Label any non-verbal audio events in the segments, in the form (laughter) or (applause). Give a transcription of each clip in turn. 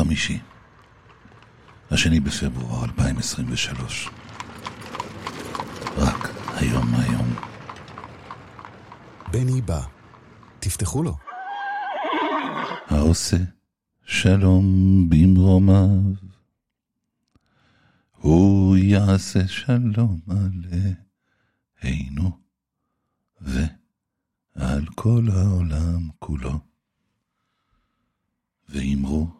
חמישי, השני בפברואר 2023. רק היום היום. בני בא, תפתחו לו. העושה שלום במרומיו, הוא יעשה שלום עלינו ועל כל העולם כולו. ואמרו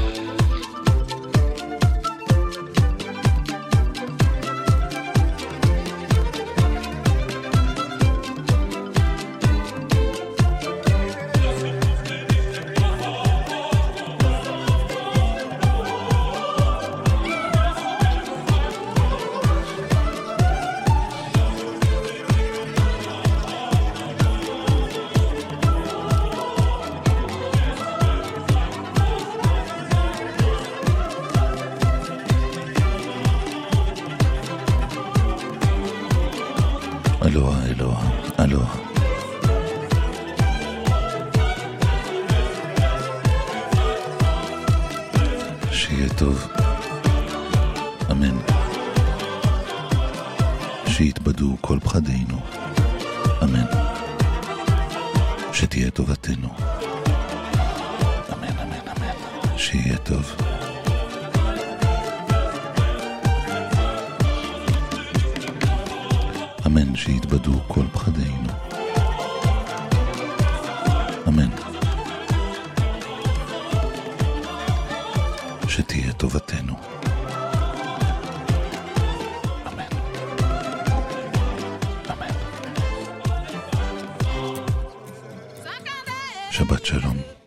się bacielom.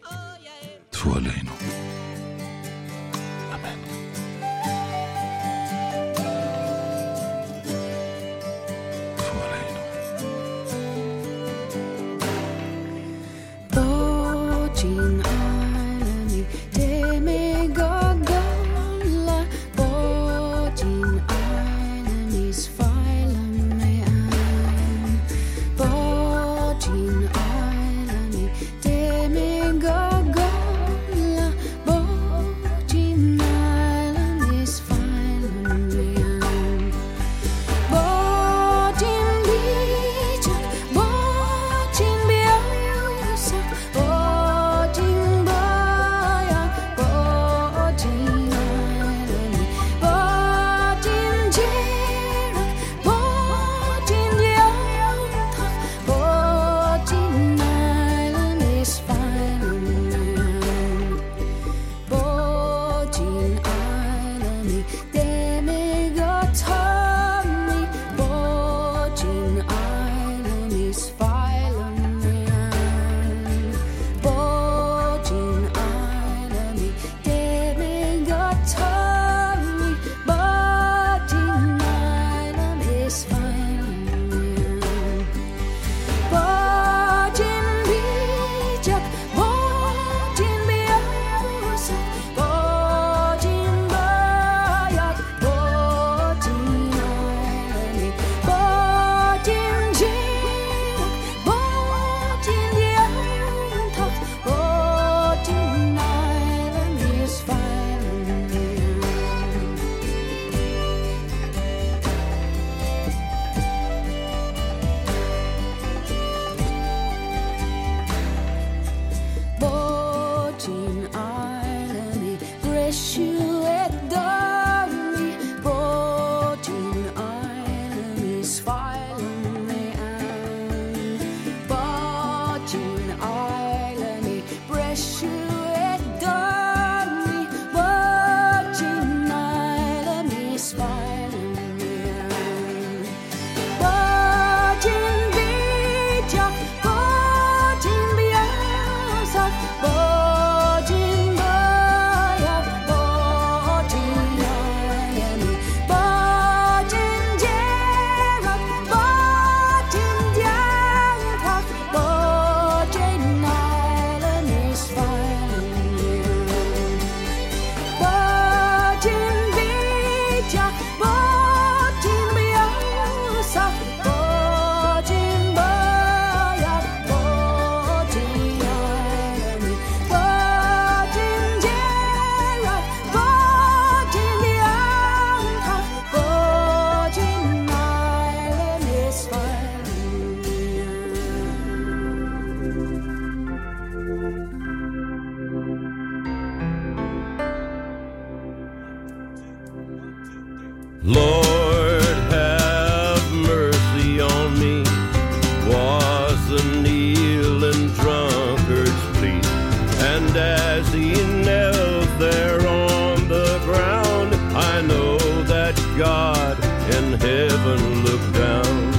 And as he knelt there on the ground, I know that God in heaven looked down.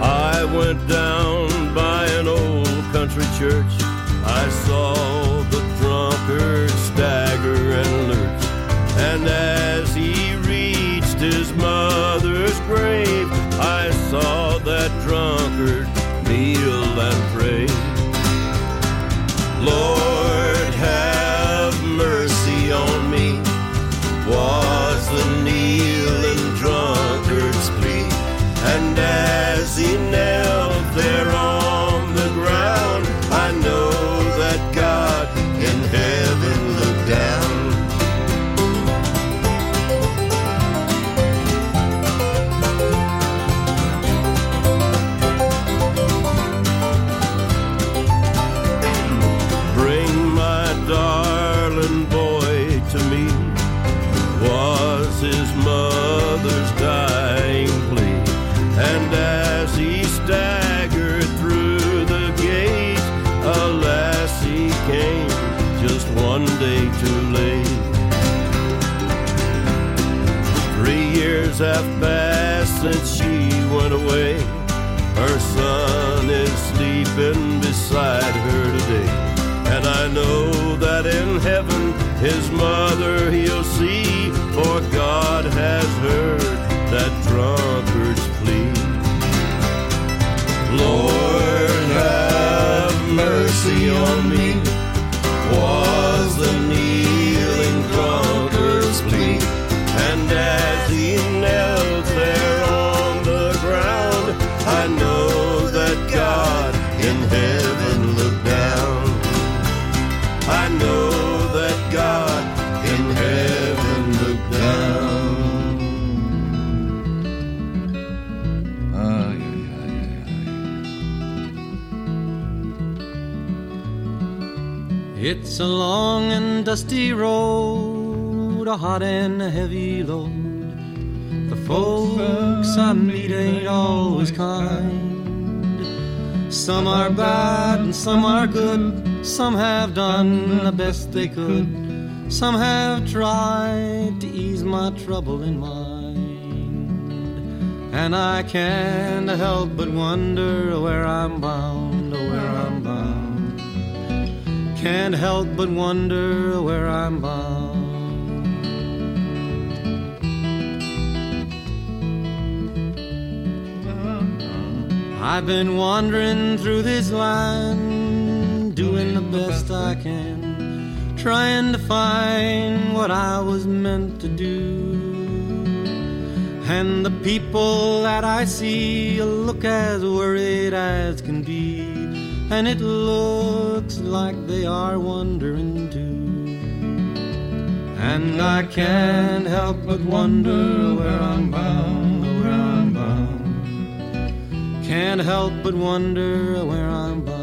I went down by an old country church. I saw the drunkard stagger and lurch. And as he reached his mother's grave, I saw that drunkard Lord, since she went away. Her son is sleeping beside her today. And I know that in heaven his mother he'll see, for God has heard that drunkard's plea. Lord, have mercy on me, It's a long and dusty road, a hot and a heavy load. The folks I meet ain't always kind. Some are bad and some are good. Some have done the best they could. Some have tried to ease my trouble in mind. And I can't help but wonder where I'm bound, Can't help but wonder where I'm bound. I've been wandering through this land, doing the best I can, trying to find what I was meant to do. And the people that I see look as worried as can be, and it looks like they are wondering too. And I can't help but wonder where I'm bound, where I'm bound. Can't help but wonder where I'm bound.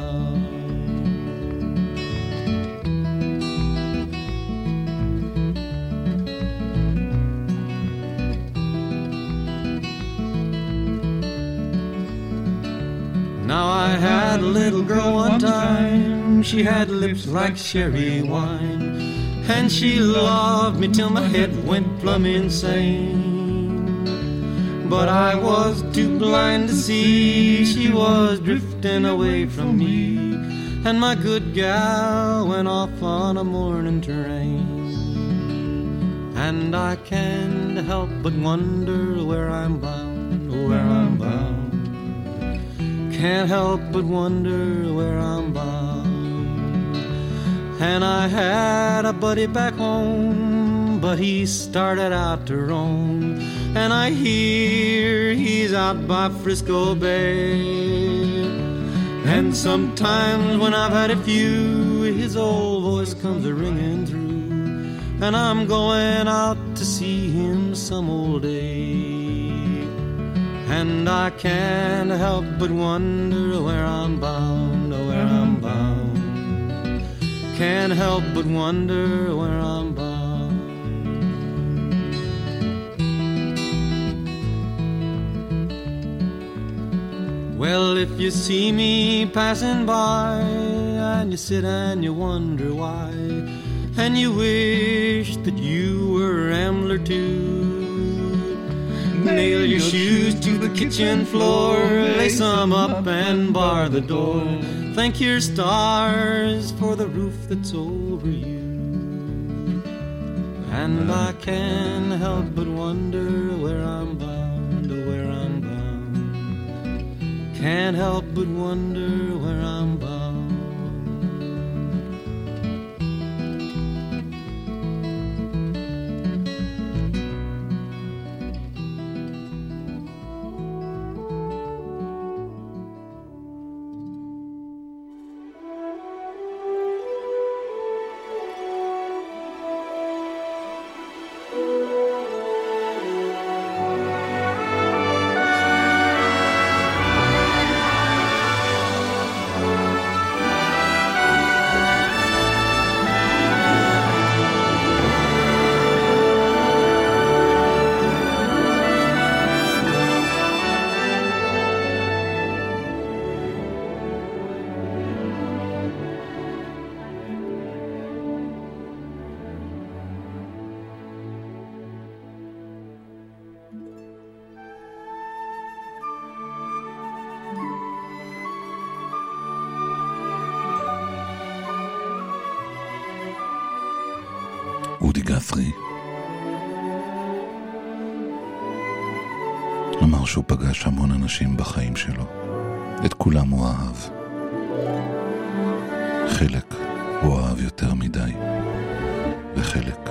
Now I had a little girl one time. She had lips like sherry wine. And she loved me till my head went plumb insane. But I was too blind to see she was drifting away from me. And my good gal went off on a morning train. And I can't help but wonder where I'm bound, where I'm bound. Can't help but wonder where I'm bound. And I had a buddy back home, but he started out to roam. And I hear he's out by Frisco Bay. And sometimes when I've had a few, his old voice comes a ringing through. And I'm going out to see him some old day. And I can't help but wonder where I'm bound, oh, where I'm bound. Can't help but wonder where I'm bound. Well, if you see me passing by, and you sit and you wonder why, and you wish that you were Rambler too nail your shoes to the kitchen floor, lace them up and bar the door. Thank your stars for the roof that's over you. And I can't help but wonder where I'm bound, where I'm bound. Can't help but wonder where I'm bound. שהוא פגש המון אנשים בחיים שלו. את כולם הוא אהב. חלק הוא אהב יותר מדי, וחלק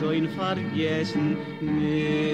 schon vergessen nicht.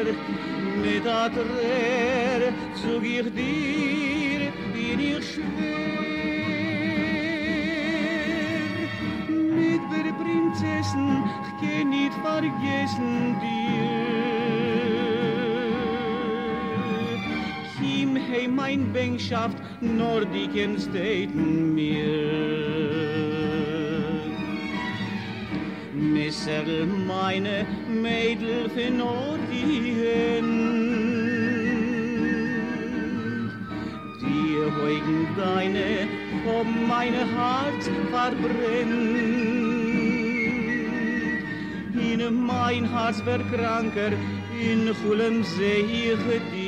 Schwer, mit der Träer zog ich dir, bin ich schwer. Mit der Prinzessin, ich kann nicht vergessen dir. Kim hei mein Bänkschaft, nur die kennst mir. misser meine Mädel für Orient. Die heugen deine um mein Herz verbrennt. In mein Herz wird in vollem sehe ich dich.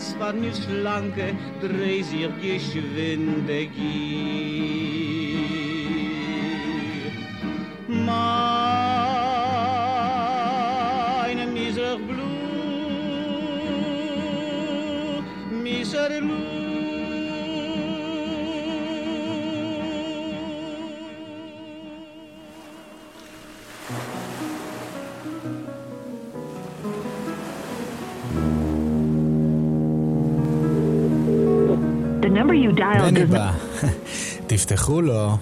Tanz war mir schlanke, dreh sich geschwinde gier. Not... בא. תפתחו לו.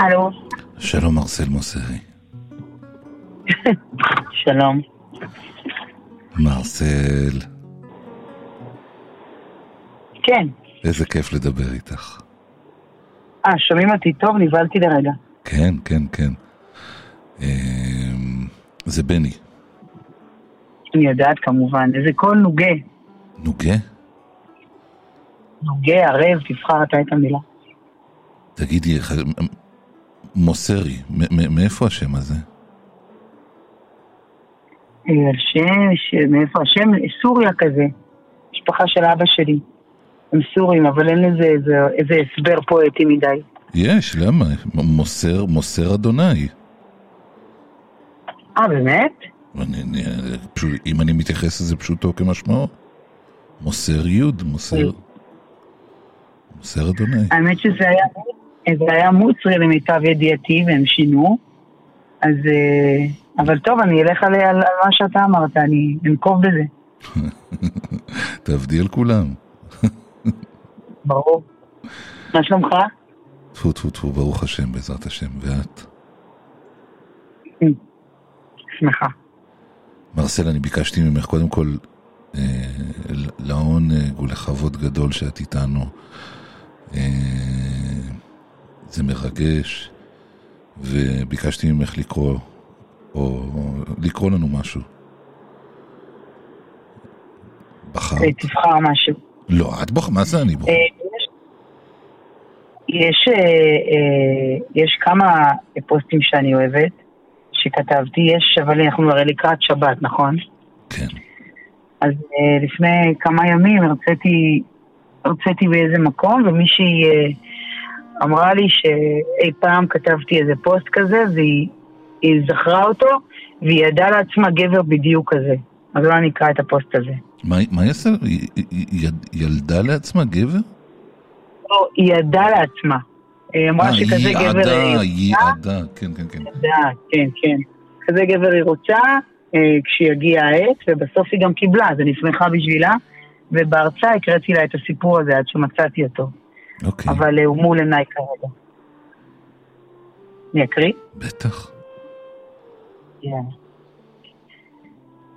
הלו, שלום מרסל מוסרי. (laughs) שלום. מרסל, כן. איזה כיף לדבר איתך. אה, שומעים אותי טוב? נבהלתי לרגע. כן, כן, כן. אמ, זה בני. אני יודעת כמובן. איזה קול נוגה. נוגה? נוגה, ערב, תבחר אתה את המילה. תגידי, מוסרי, מאיפה השם הזה? אה, השם, מאיפה השם? סוריה כזה. משפחה של אבא שלי. הם סורים, אבל אין לזה איזה, איזה הסבר פואטי מדי. יש, למה? מוסר, מוסר אדוני. אה, באמת? אני, אני, פשוט, אם אני מתייחס לזה פשוטו כמשמעו. מוסר יוד, מוסר... מוסר אדוני. האמת שזה היה, זה היה מוצרי למיטב ידיעתי, והם שינו. אז... אה, אבל טוב, אני אלך על, על, על מה שאתה אמרת, אני אנקוב בזה. (laughs) תעבדי על כולם. ברור. מה שלומך? טפו טפו טפו, ברוך השם, בעזרת השם. ואת? שמחה. מרסל, אני ביקשתי ממך קודם כל אה, לעונג ולכבוד גדול שאת איתנו. אה, זה מרגש, וביקשתי ממך לקרוא, או לקרוא לנו משהו. בחרת? אה, תבחר משהו. לא, את בוח... מה זה אני בוח... אה, יש- יש, אה, יש כמה פוסטים שאני אוהבת, שכתבתי, יש, אבל אנחנו הרי לקראת שבת, נכון? כן. אז לפני כמה ימים הרציתי, הרציתי באיזה מקום, ומישהי אמרה לי שאי פעם כתבתי איזה פוסט כזה, והיא היא זכרה אותו, והיא ידעה לעצמה גבר בדיוק כזה. אז אולי אני אקרא את הפוסט הזה. מה מה היא עשה? היא- היא- היא ילד- ילדה לעצמה גבר? לא, היא ידעה לעצמה. היא אמרה אה, שכזה גבר... ייעדה, היא רוצה, ייעדה, כן, כן, כן. ידעה, כן, כן. כזה גבר היא רוצה, אה, כשיגיע העת, ובסוף היא גם קיבלה, אז אני שמחה בשבילה. ובהרצאה הקראתי לה את הסיפור הזה עד שמצאתי אותו. אוקיי, אבל אה, הוא מול עיניי כרגע. אני אקריא? בטח. כן.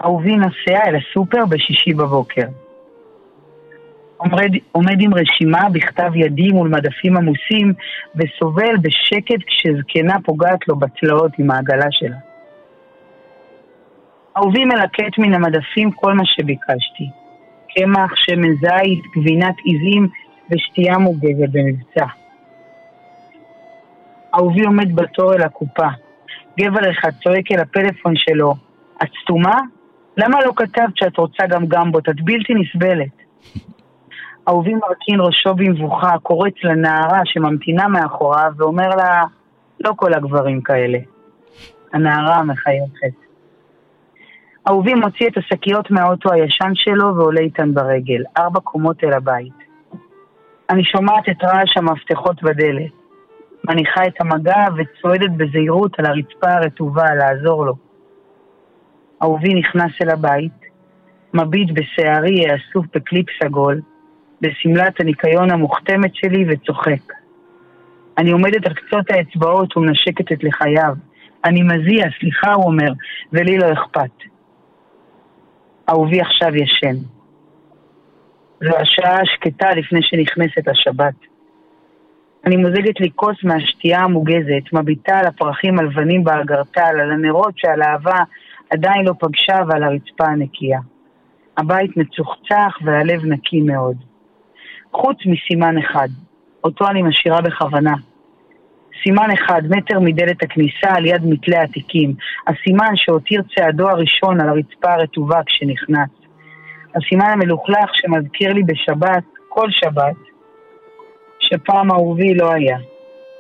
אהובי נוסע אל הסופר בשישי בבוקר. עומד, עומד עם רשימה בכתב ידי מול מדפים עמוסים וסובל בשקט כשזקנה פוגעת לו בצלעות עם העגלה שלה. אהובי מלקט מן המדפים כל מה שביקשתי. קמח, שמן זית, גבינת עיזים ושתייה מוגזת במבצע. אהובי עומד בתור אל הקופה. גבר אחד צועק אל הפלאפון שלו, את סתומה? למה לא כתבת שאת רוצה גם גמבות? את בלתי נסבלת. (laughs) אהובי מרכין ראשו במבוכה, קורץ לנערה שממתינה מאחוריו ואומר לה, לא כל הגברים כאלה. הנערה מחייכת. אהובי מוציא את השקיות מהאוטו הישן שלו ועולה איתן ברגל, ארבע קומות אל הבית. אני שומעת את רעש המפתחות בדלת. מניחה את המגע וצועדת בזהירות על הרצפה הרטובה לעזור לו. אהובי נכנס אל הבית, מביט בשערי האסוף בקליפ סגול, בשמלת הניקיון המוכתמת שלי וצוחק. אני עומדת על קצות האצבעות ומנשקת את לחייו. אני מזיע, סליחה, הוא אומר, ולי לא אכפת. אהובי עכשיו ישן. זו השעה השקטה לפני שנכנסת השבת. אני מוזגת לי כוס מהשתייה המוגזת, מביטה על הפרחים הלבנים באגרטל, על הנרות שעל האהבה עדיין לא פגשה ועל הרצפה הנקייה. הבית מצוחצח והלב נקי מאוד. חוץ מסימן אחד, אותו אני משאירה בכוונה. סימן אחד, מטר מדלת הכניסה על יד מתלי העתיקים. הסימן שהותיר צעדו הראשון על הרצפה הרטובה כשנכנס. הסימן המלוכלך שמזכיר לי בשבת, כל שבת, שפעם אהובי לא היה,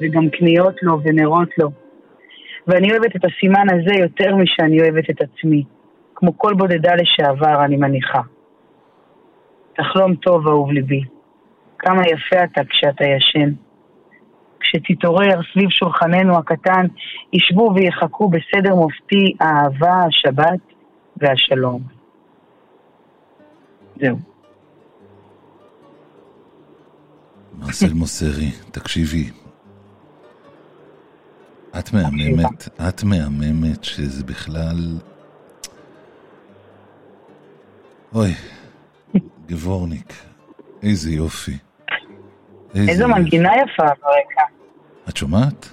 וגם קניות לו ונרות לו. ואני אוהבת את הסימן הזה יותר משאני אוהבת את עצמי, כמו כל בודדה לשעבר, אני מניחה. תחלום טוב, אהוב ליבי. כמה יפה אתה כשאתה ישן. כשתתעורר סביב שולחננו הקטן, ישבו ויחכו בסדר מופתי האהבה, השבת והשלום. זהו. מרסל מוסרי, תקשיבי. את מהממת, את מהממת שזה בכלל... אוי, גבורניק, איזה יופי. איזו יופי. מנגינה יפה ברקע. את שומעת?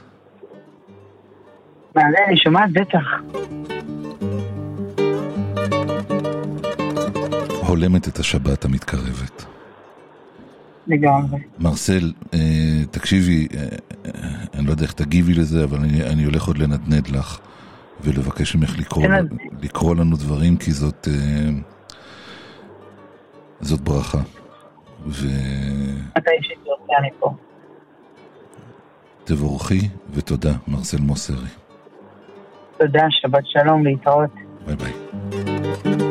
מעלה, אני שומעת בטח. הולמת את השבת המתקרבת. לגמרי. מרסל, אה, תקשיבי, אה, אה, אני לא יודע איך תגיבי לזה, אבל אני, אני הולך עוד לנדנד לך ולבקש ממך לקרוא, תנדנד. לקרוא לנו דברים, כי זאת, זאת ברכה. ותבורכי מתי שתרצה אני פה. ותודה, מרסל מוסרי. תודה, שבת שלום, להתראות. ביי ביי.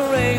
misery.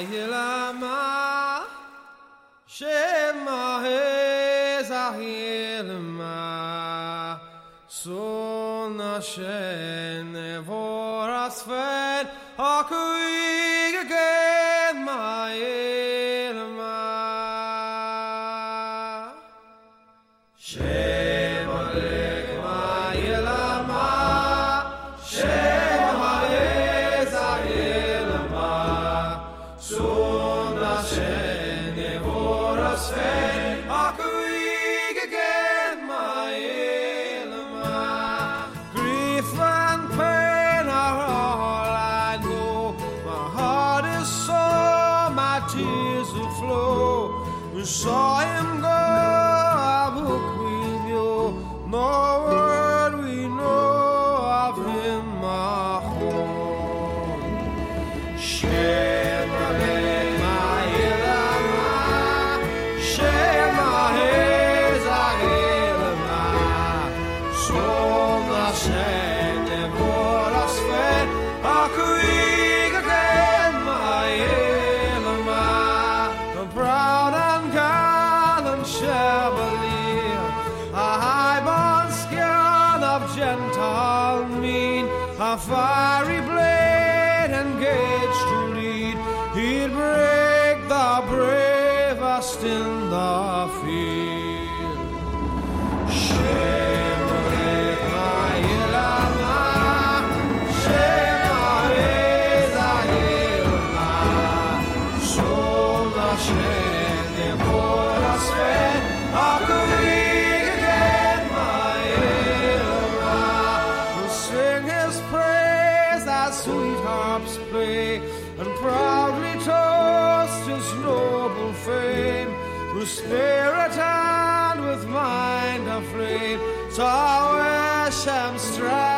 Yelama Shema Hezahilma Sona Shene Vorasfer Hakur and proudly toast his noble fame through spirit and with mind aflame. So our wish strive.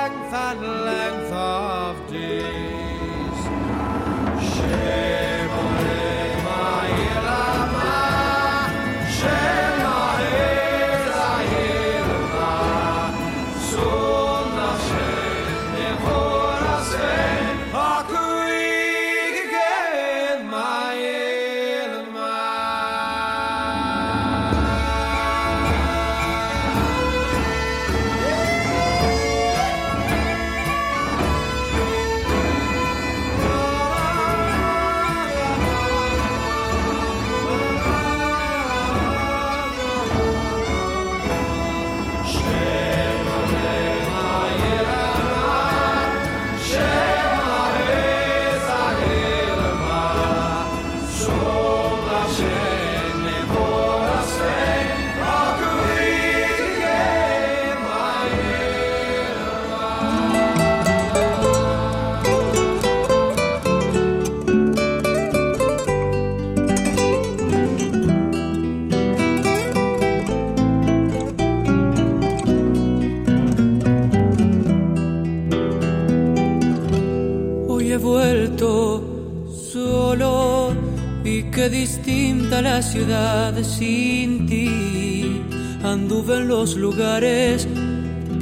La ciudad sin ti. Anduve en los lugares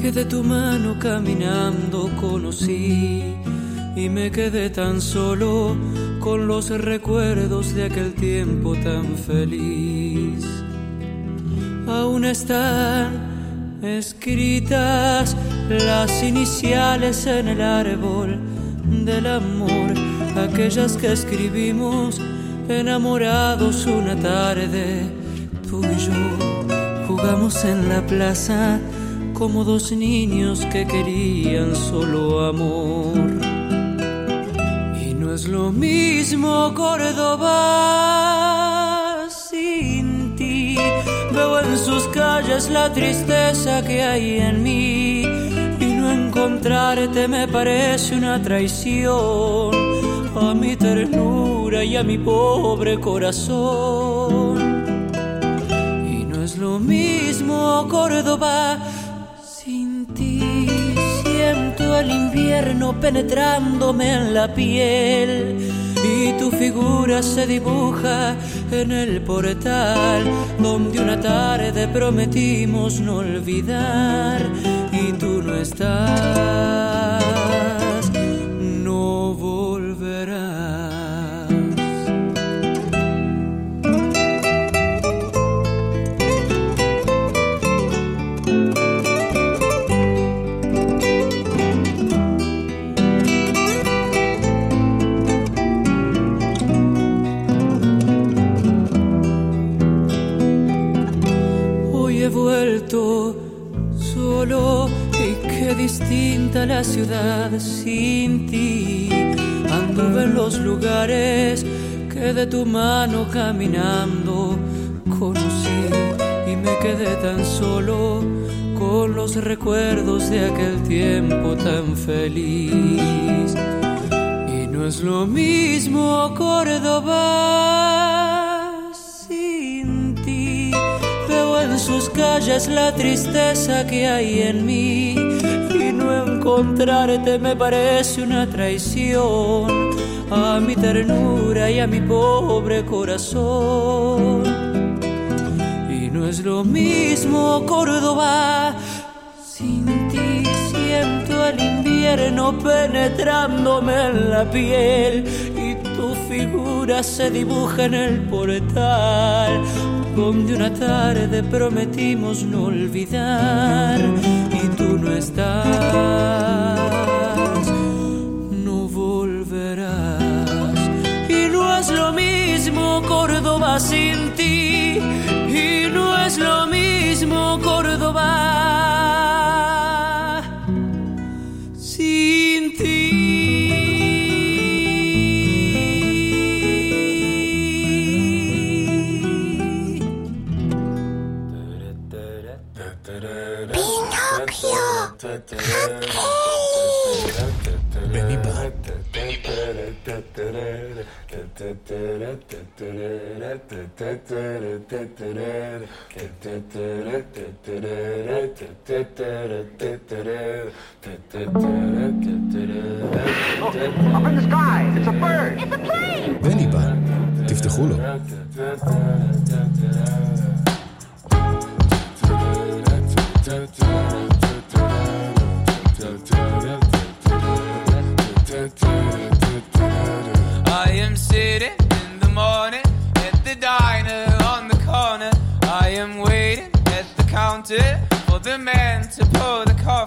que de tu mano caminando conocí y me quedé tan solo con los recuerdos de aquel tiempo tan feliz. Aún están escritas las iniciales en el árbol del amor, aquellas que escribimos enamorados una tarde, tú y yo jugamos en la plaza como dos niños que querían solo amor. Y no es lo mismo Córdoba sin ti. Veo en sus calles la tristeza que hay en mí. Y no encontrarte me parece una traición a mi ternura y a mi pobre corazón. Y no es lo mismo Córdoba sin ti. Siento el invierno penetrándome en la piel. Y tu figura se dibuja en el portal donde una tarde prometimos no olvidar y tú no estás, distinta la ciudad sin ti. Anduve en los lugares que de tu mano caminando conocí y me quedé tan solo con los recuerdos de aquel tiempo tan feliz. Y no es lo mismo Córdoba sin ti. Veo en sus calles la tristeza que hay en mí. Encontrarte me parece una traición a mi ternura y a mi pobre corazón. Y no es lo mismo Córdoba sin ti. Siento el invierno penetrándome en la piel y tu figura se dibuja en el portal donde una tarde prometimos no olvidar no estás, no volverás. Y no es lo mismo Córdoba sin ti, y no es lo mismo Córdoba a plane. בני בא, תפתחו לו. I diner on the corner. I am waiting at the counter for the man to pour the coffee.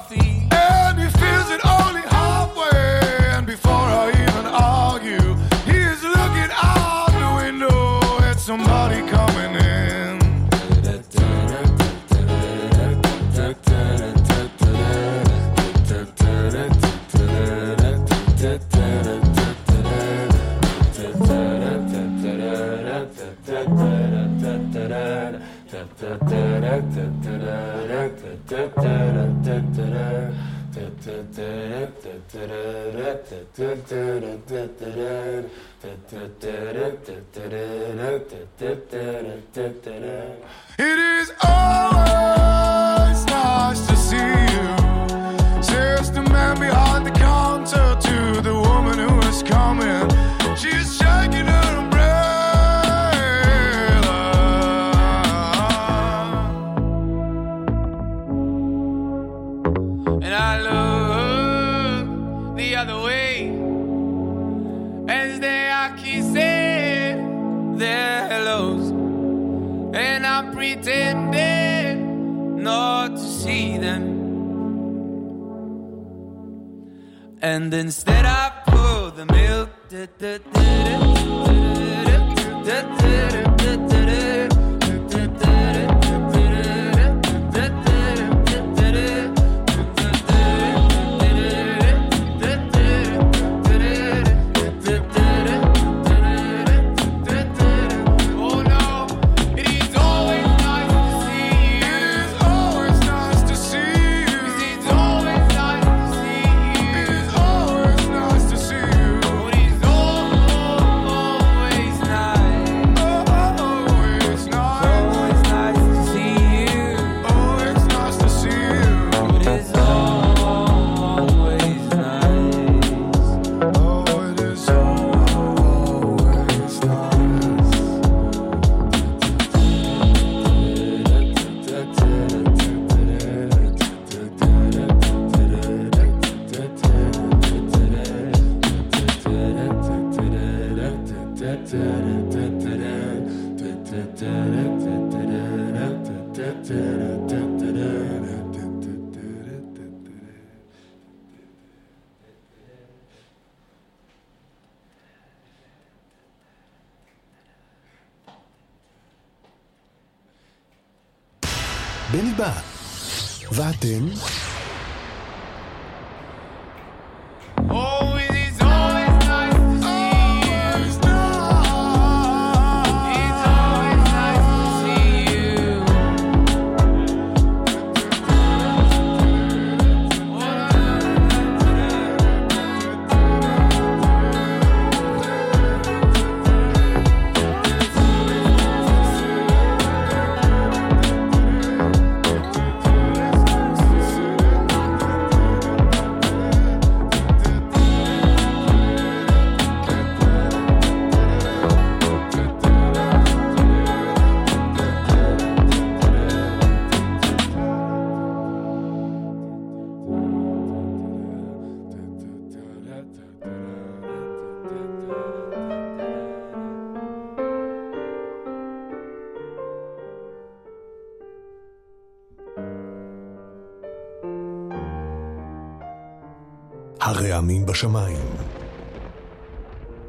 הרעמים בשמיים.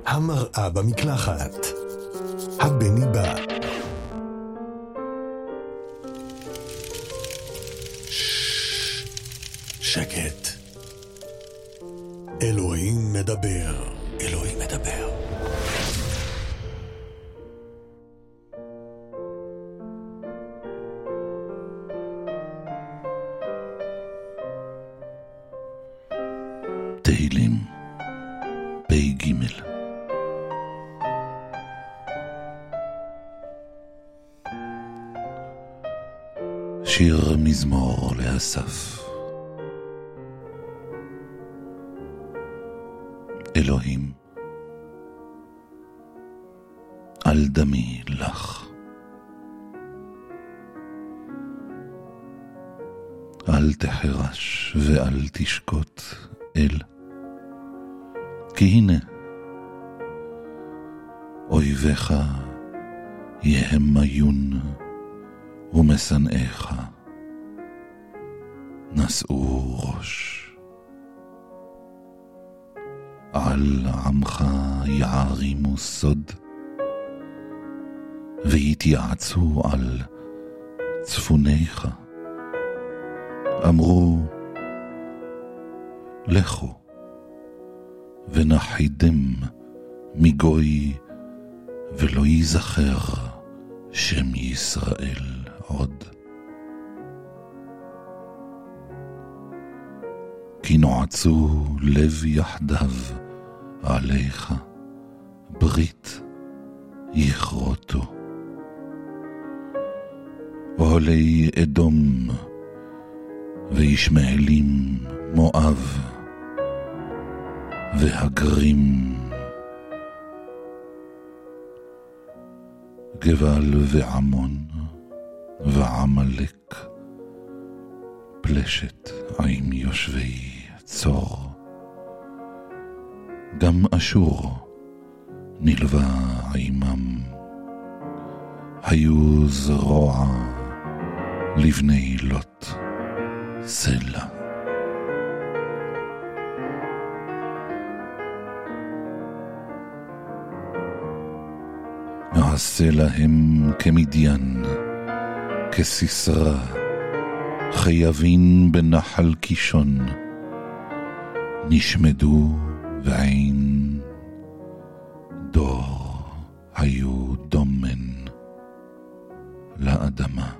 המראה במקלחת. הבני בא. שקט. אלוהים מדבר. לאסף אלוהים, על דמי לך. אל תחרש ואל תשקוט אל. כי הנה, אויביך יהמיון ומשנאיך נשאו ראש. על עמך יערימו סוד, ויתייעצו על צפוניך. אמרו, לכו ונחידם מגוי ולא ייזכר שם ישראל כי נועצו לב יחדיו עליך, ברית יכרותו. עולי אדום וישמעאלים מואב והגרים גבל ועמון ועמלק פלשת עם יושבי צור. גם אשור נלווה עמם היו זרוע לבני לוט סלע. נעשה להם כמדיין, כסיסרא, חייבין בנחל קישון, נשמדו ועין דור היו דומן לאדמה.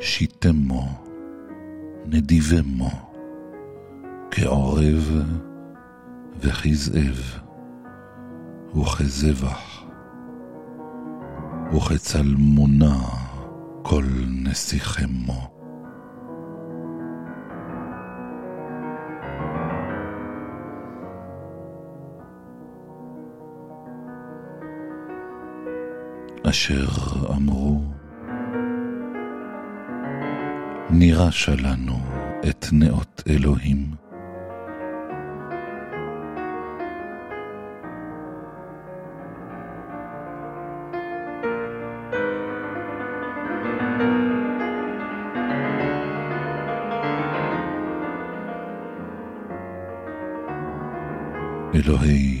שיתמו, נדיבמו, כעורב וכזאב, וכזבח, וכצלמונה כל נסיכמו. אשר אמרו, נירשה לנו את נאות אלוהים. אלוהי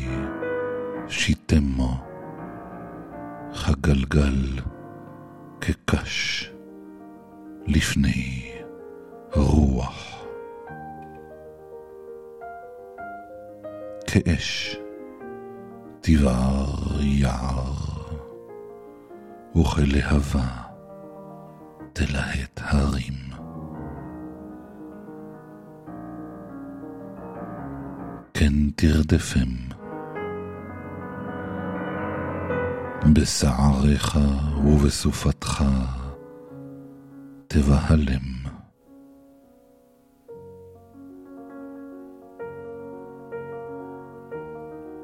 הגלגל כקש לפני רוח. כאש תבער יער, וכלהבה תלהט הרים. כן תרדפם בשעריך ובסופתך תבהלם.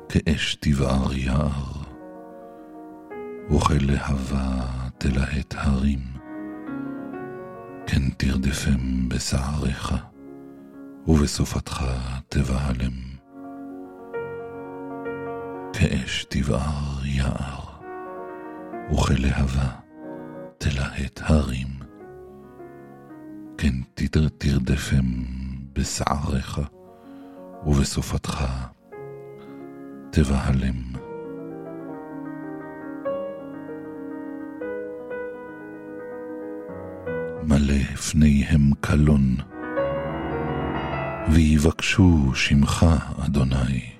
כאש תבער יער, וכלהבה תלהט הרים, כן תרדפם בשעריך, ובסופתך תבהלם. כאש תבער יער, וכלהבה תלהט הרים, כן תרדפם בשעריך, ובסופתך תבהלם. מלא פניהם קלון, ויבקשו שמך, אדוני.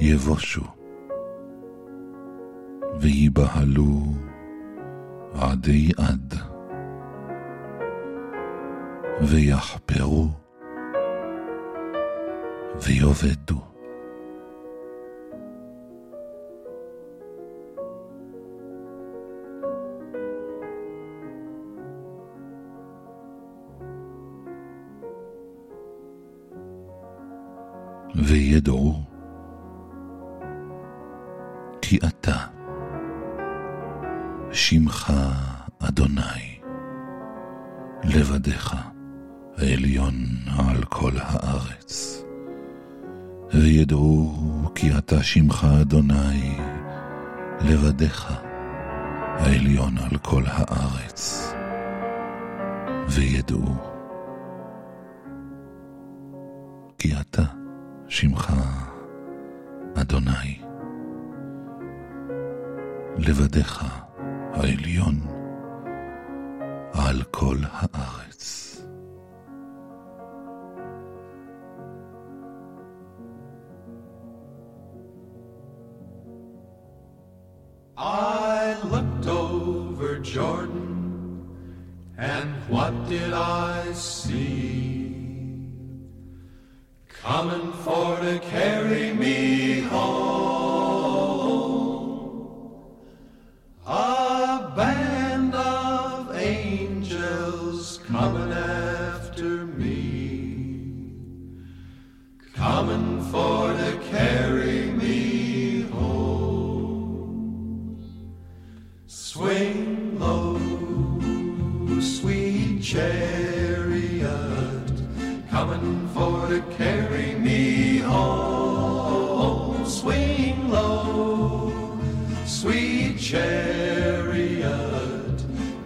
יבושו, ויבהלו עדי עד, ויחפרו, ויאבדו. וידעו שמך אדוני, לבדך העליון על כל הארץ. וידעו כי אתה שמך אדוני, לבדך העליון על כל הארץ. וידעו כי אתה שמך אדוני. לבדך העליון על כל הארץ. Swing low, sweet chariot,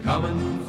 coming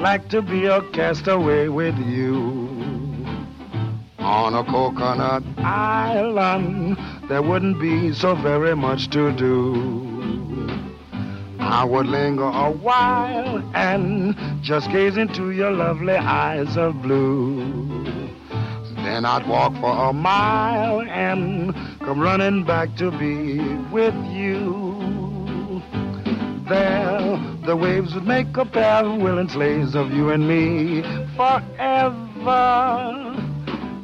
like to be a castaway with you. On a coconut island, there wouldn't be so very much to do. I would linger a while and just gaze into your lovely eyes of blue. Then I'd walk for a mile and come running back to be with you. There, the waves would make a pair of willing slaves of you and me forever.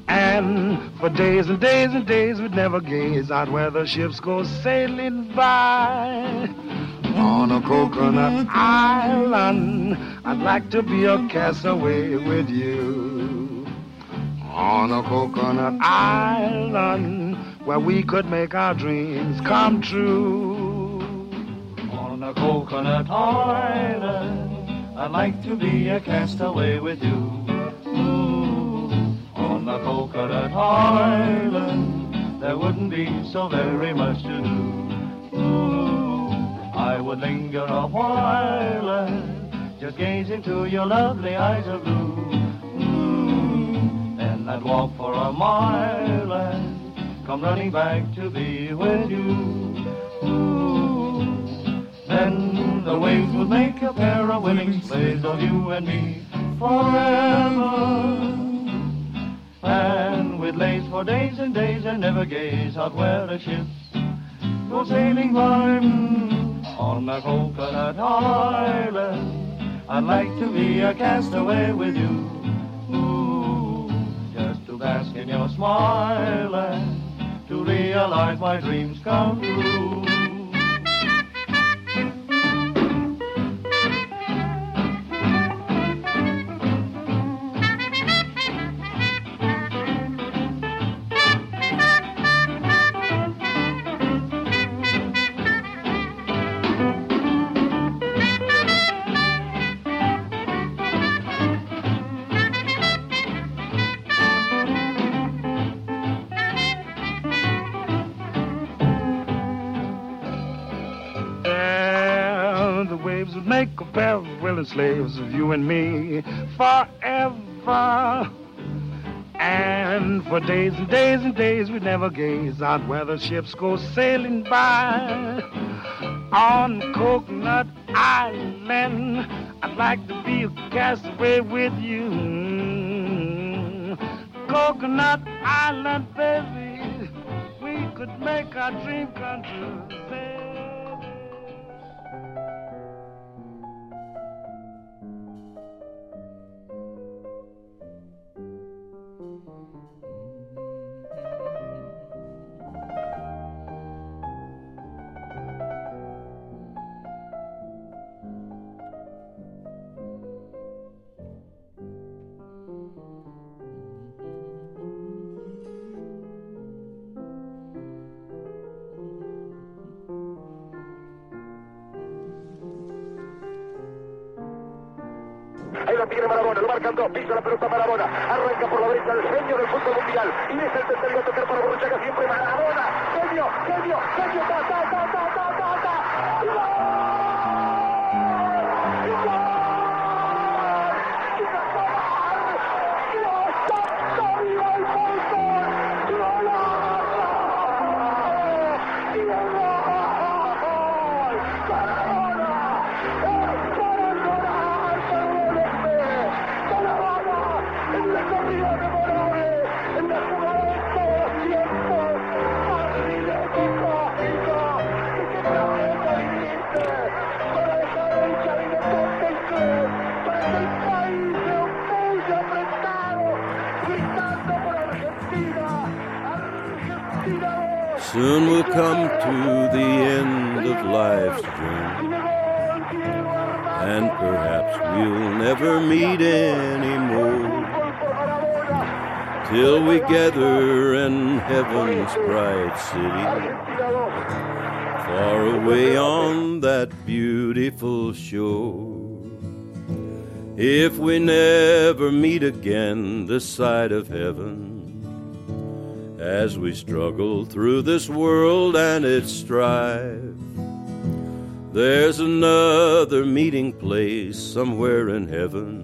And for days and days and days we'd never gaze out where the ships go sailing by. On a coconut island, I'd like to be a castaway with you. On a coconut island, where we could make our dreams come true. On a coconut island, I'd like to be a castaway with you. Ooh, on a coconut island, there wouldn't be so very much to do. Ooh, I would linger a while and just gaze into your lovely eyes of blue. Ooh, then I'd walk for a mile and come running back to be with you. The would make a pair of willing slaves of you and me forever. And we'd for days and days and never gaze out where the ships go sailing by on a coconut island. I'd like to be a castaway with you. Ooh, just to bask in your smile and to realize my dreams come true. Slaves of you and me forever. And for days and days and days we never gaze out where the ships go sailing by. On Coconut Island, I'd like to be a castaway with you. Coconut Island, baby, we could make our dream come true. Tiene lo marcan dos, pisa la pelota Marabona, arranca por la derecha el genio del fútbol mundial. Y es el a tocar para Borruchaga siempre. Marabona, genio, genio, genio. Soon we'll come to the end of life's journey. And perhaps we'll never meet anymore. Till we gather in heaven's bright city. Far away on that beautiful shore. If we never meet again this side of heaven, as we struggle through this world and its strife. There's another meeting place somewhere in heaven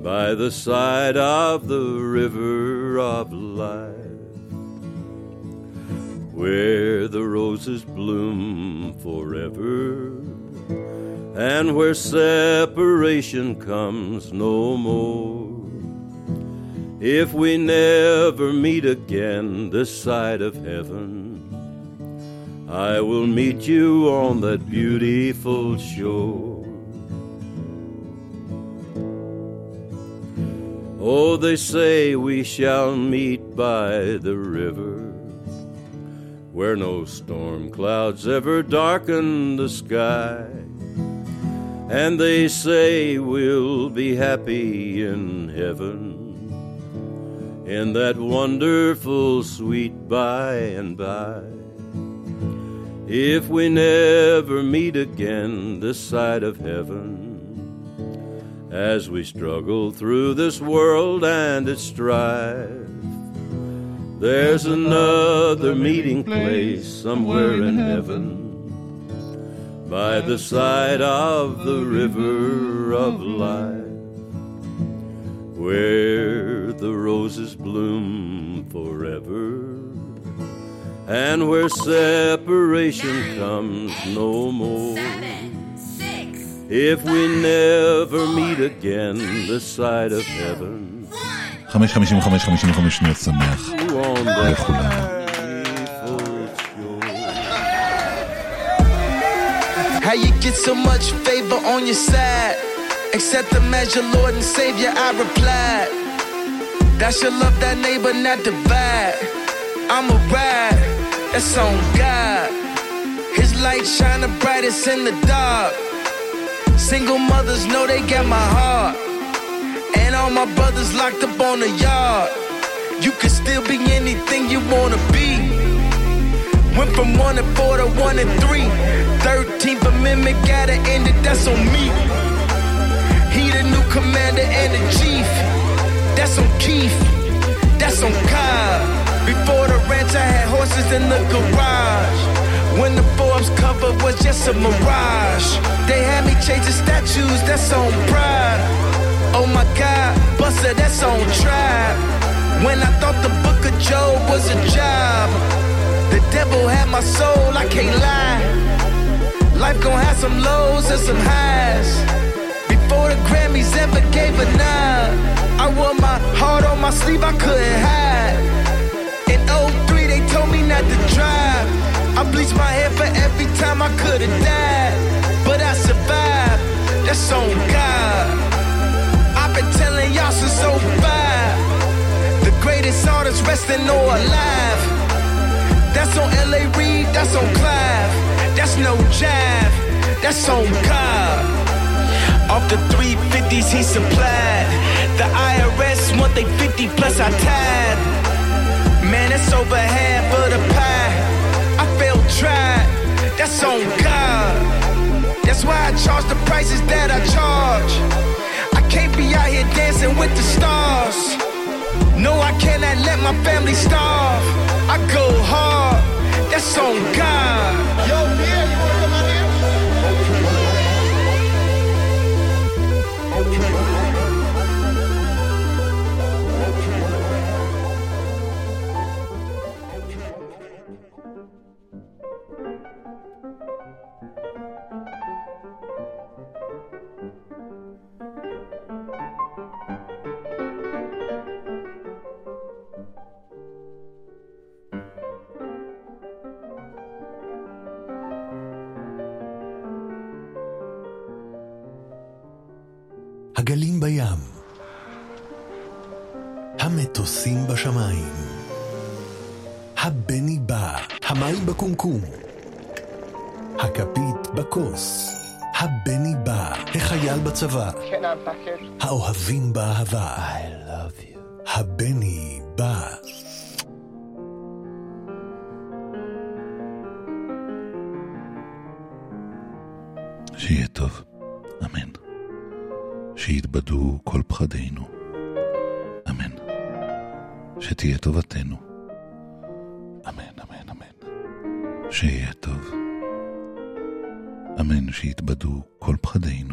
by the side of the river of life where the roses bloom forever and where separation comes no more. If we never meet again this side of heaven, I will meet you on that beautiful shore. Oh, they say we shall meet by the river, where no storm clouds ever darken the sky. And they say we'll be happy in heaven in that wonderful sweet by and by. If we never meet again this side of heaven, as we struggle through this world and its strife, there's another meeting place somewhere in heaven by the side of the river of life where the roses bloom forever and where separation comes no more. If we never meet again this side of heaven, 5.55 שניות שמח on that לכולם. How you get so much favor on your side? Accept the measure, Lord and Savior, I replied. That's your love, that neighbor, not divide. I'm a ride, that's on God. His light shine the brightest in the dark. Single mothers know they got my heart. And all my brothers locked up on the yard. You can still be anything you wanna be. Went from one and four to one and three. Thirteenth Amendment gotta end it, that's on me. He the new commander and the chief. That's on Keith. That's on Cobb. Before the ranch, I had horses in the garage. When the Forbes cover was just a mirage. They had me chasing statues, that's on pride. Oh my God, Buster, that's on tribe. When I thought the book of Job was a job, the devil had my soul, I can't lie. Life gon' have some lows and some highs. Before the Grammys ever gave a nod, I wore my heart on my sleeve, I couldn't hide. In 03, they told me not to drive. I bleached my hair for every time I could've died. But I survived, that's on God. I've been telling y'all since 05. The greatest artist resting or alive. That's on LA Reid, that's on Clive. That's no jive, that's on God. Off the 350s he supplied. The IRS want they 50 plus I tied. Man, it's over half of the pie. I felt tried, that's on God. That's why I charge the prices that I charge. I can't be out here dancing with the stars. No, I cannot let my family starve. I go hard, that's on God. Yo, Okay. Okay. Okay. בקומקום, הכפית בכוס, הבני בא, החייל בצבא, האוהבים באהבה, I love you, הבני בא. שיהיה טוב, אמן. שיתבדו כל פחדינו, אמן. שתהיה טובתנו, שיתבדו כל פחדינו,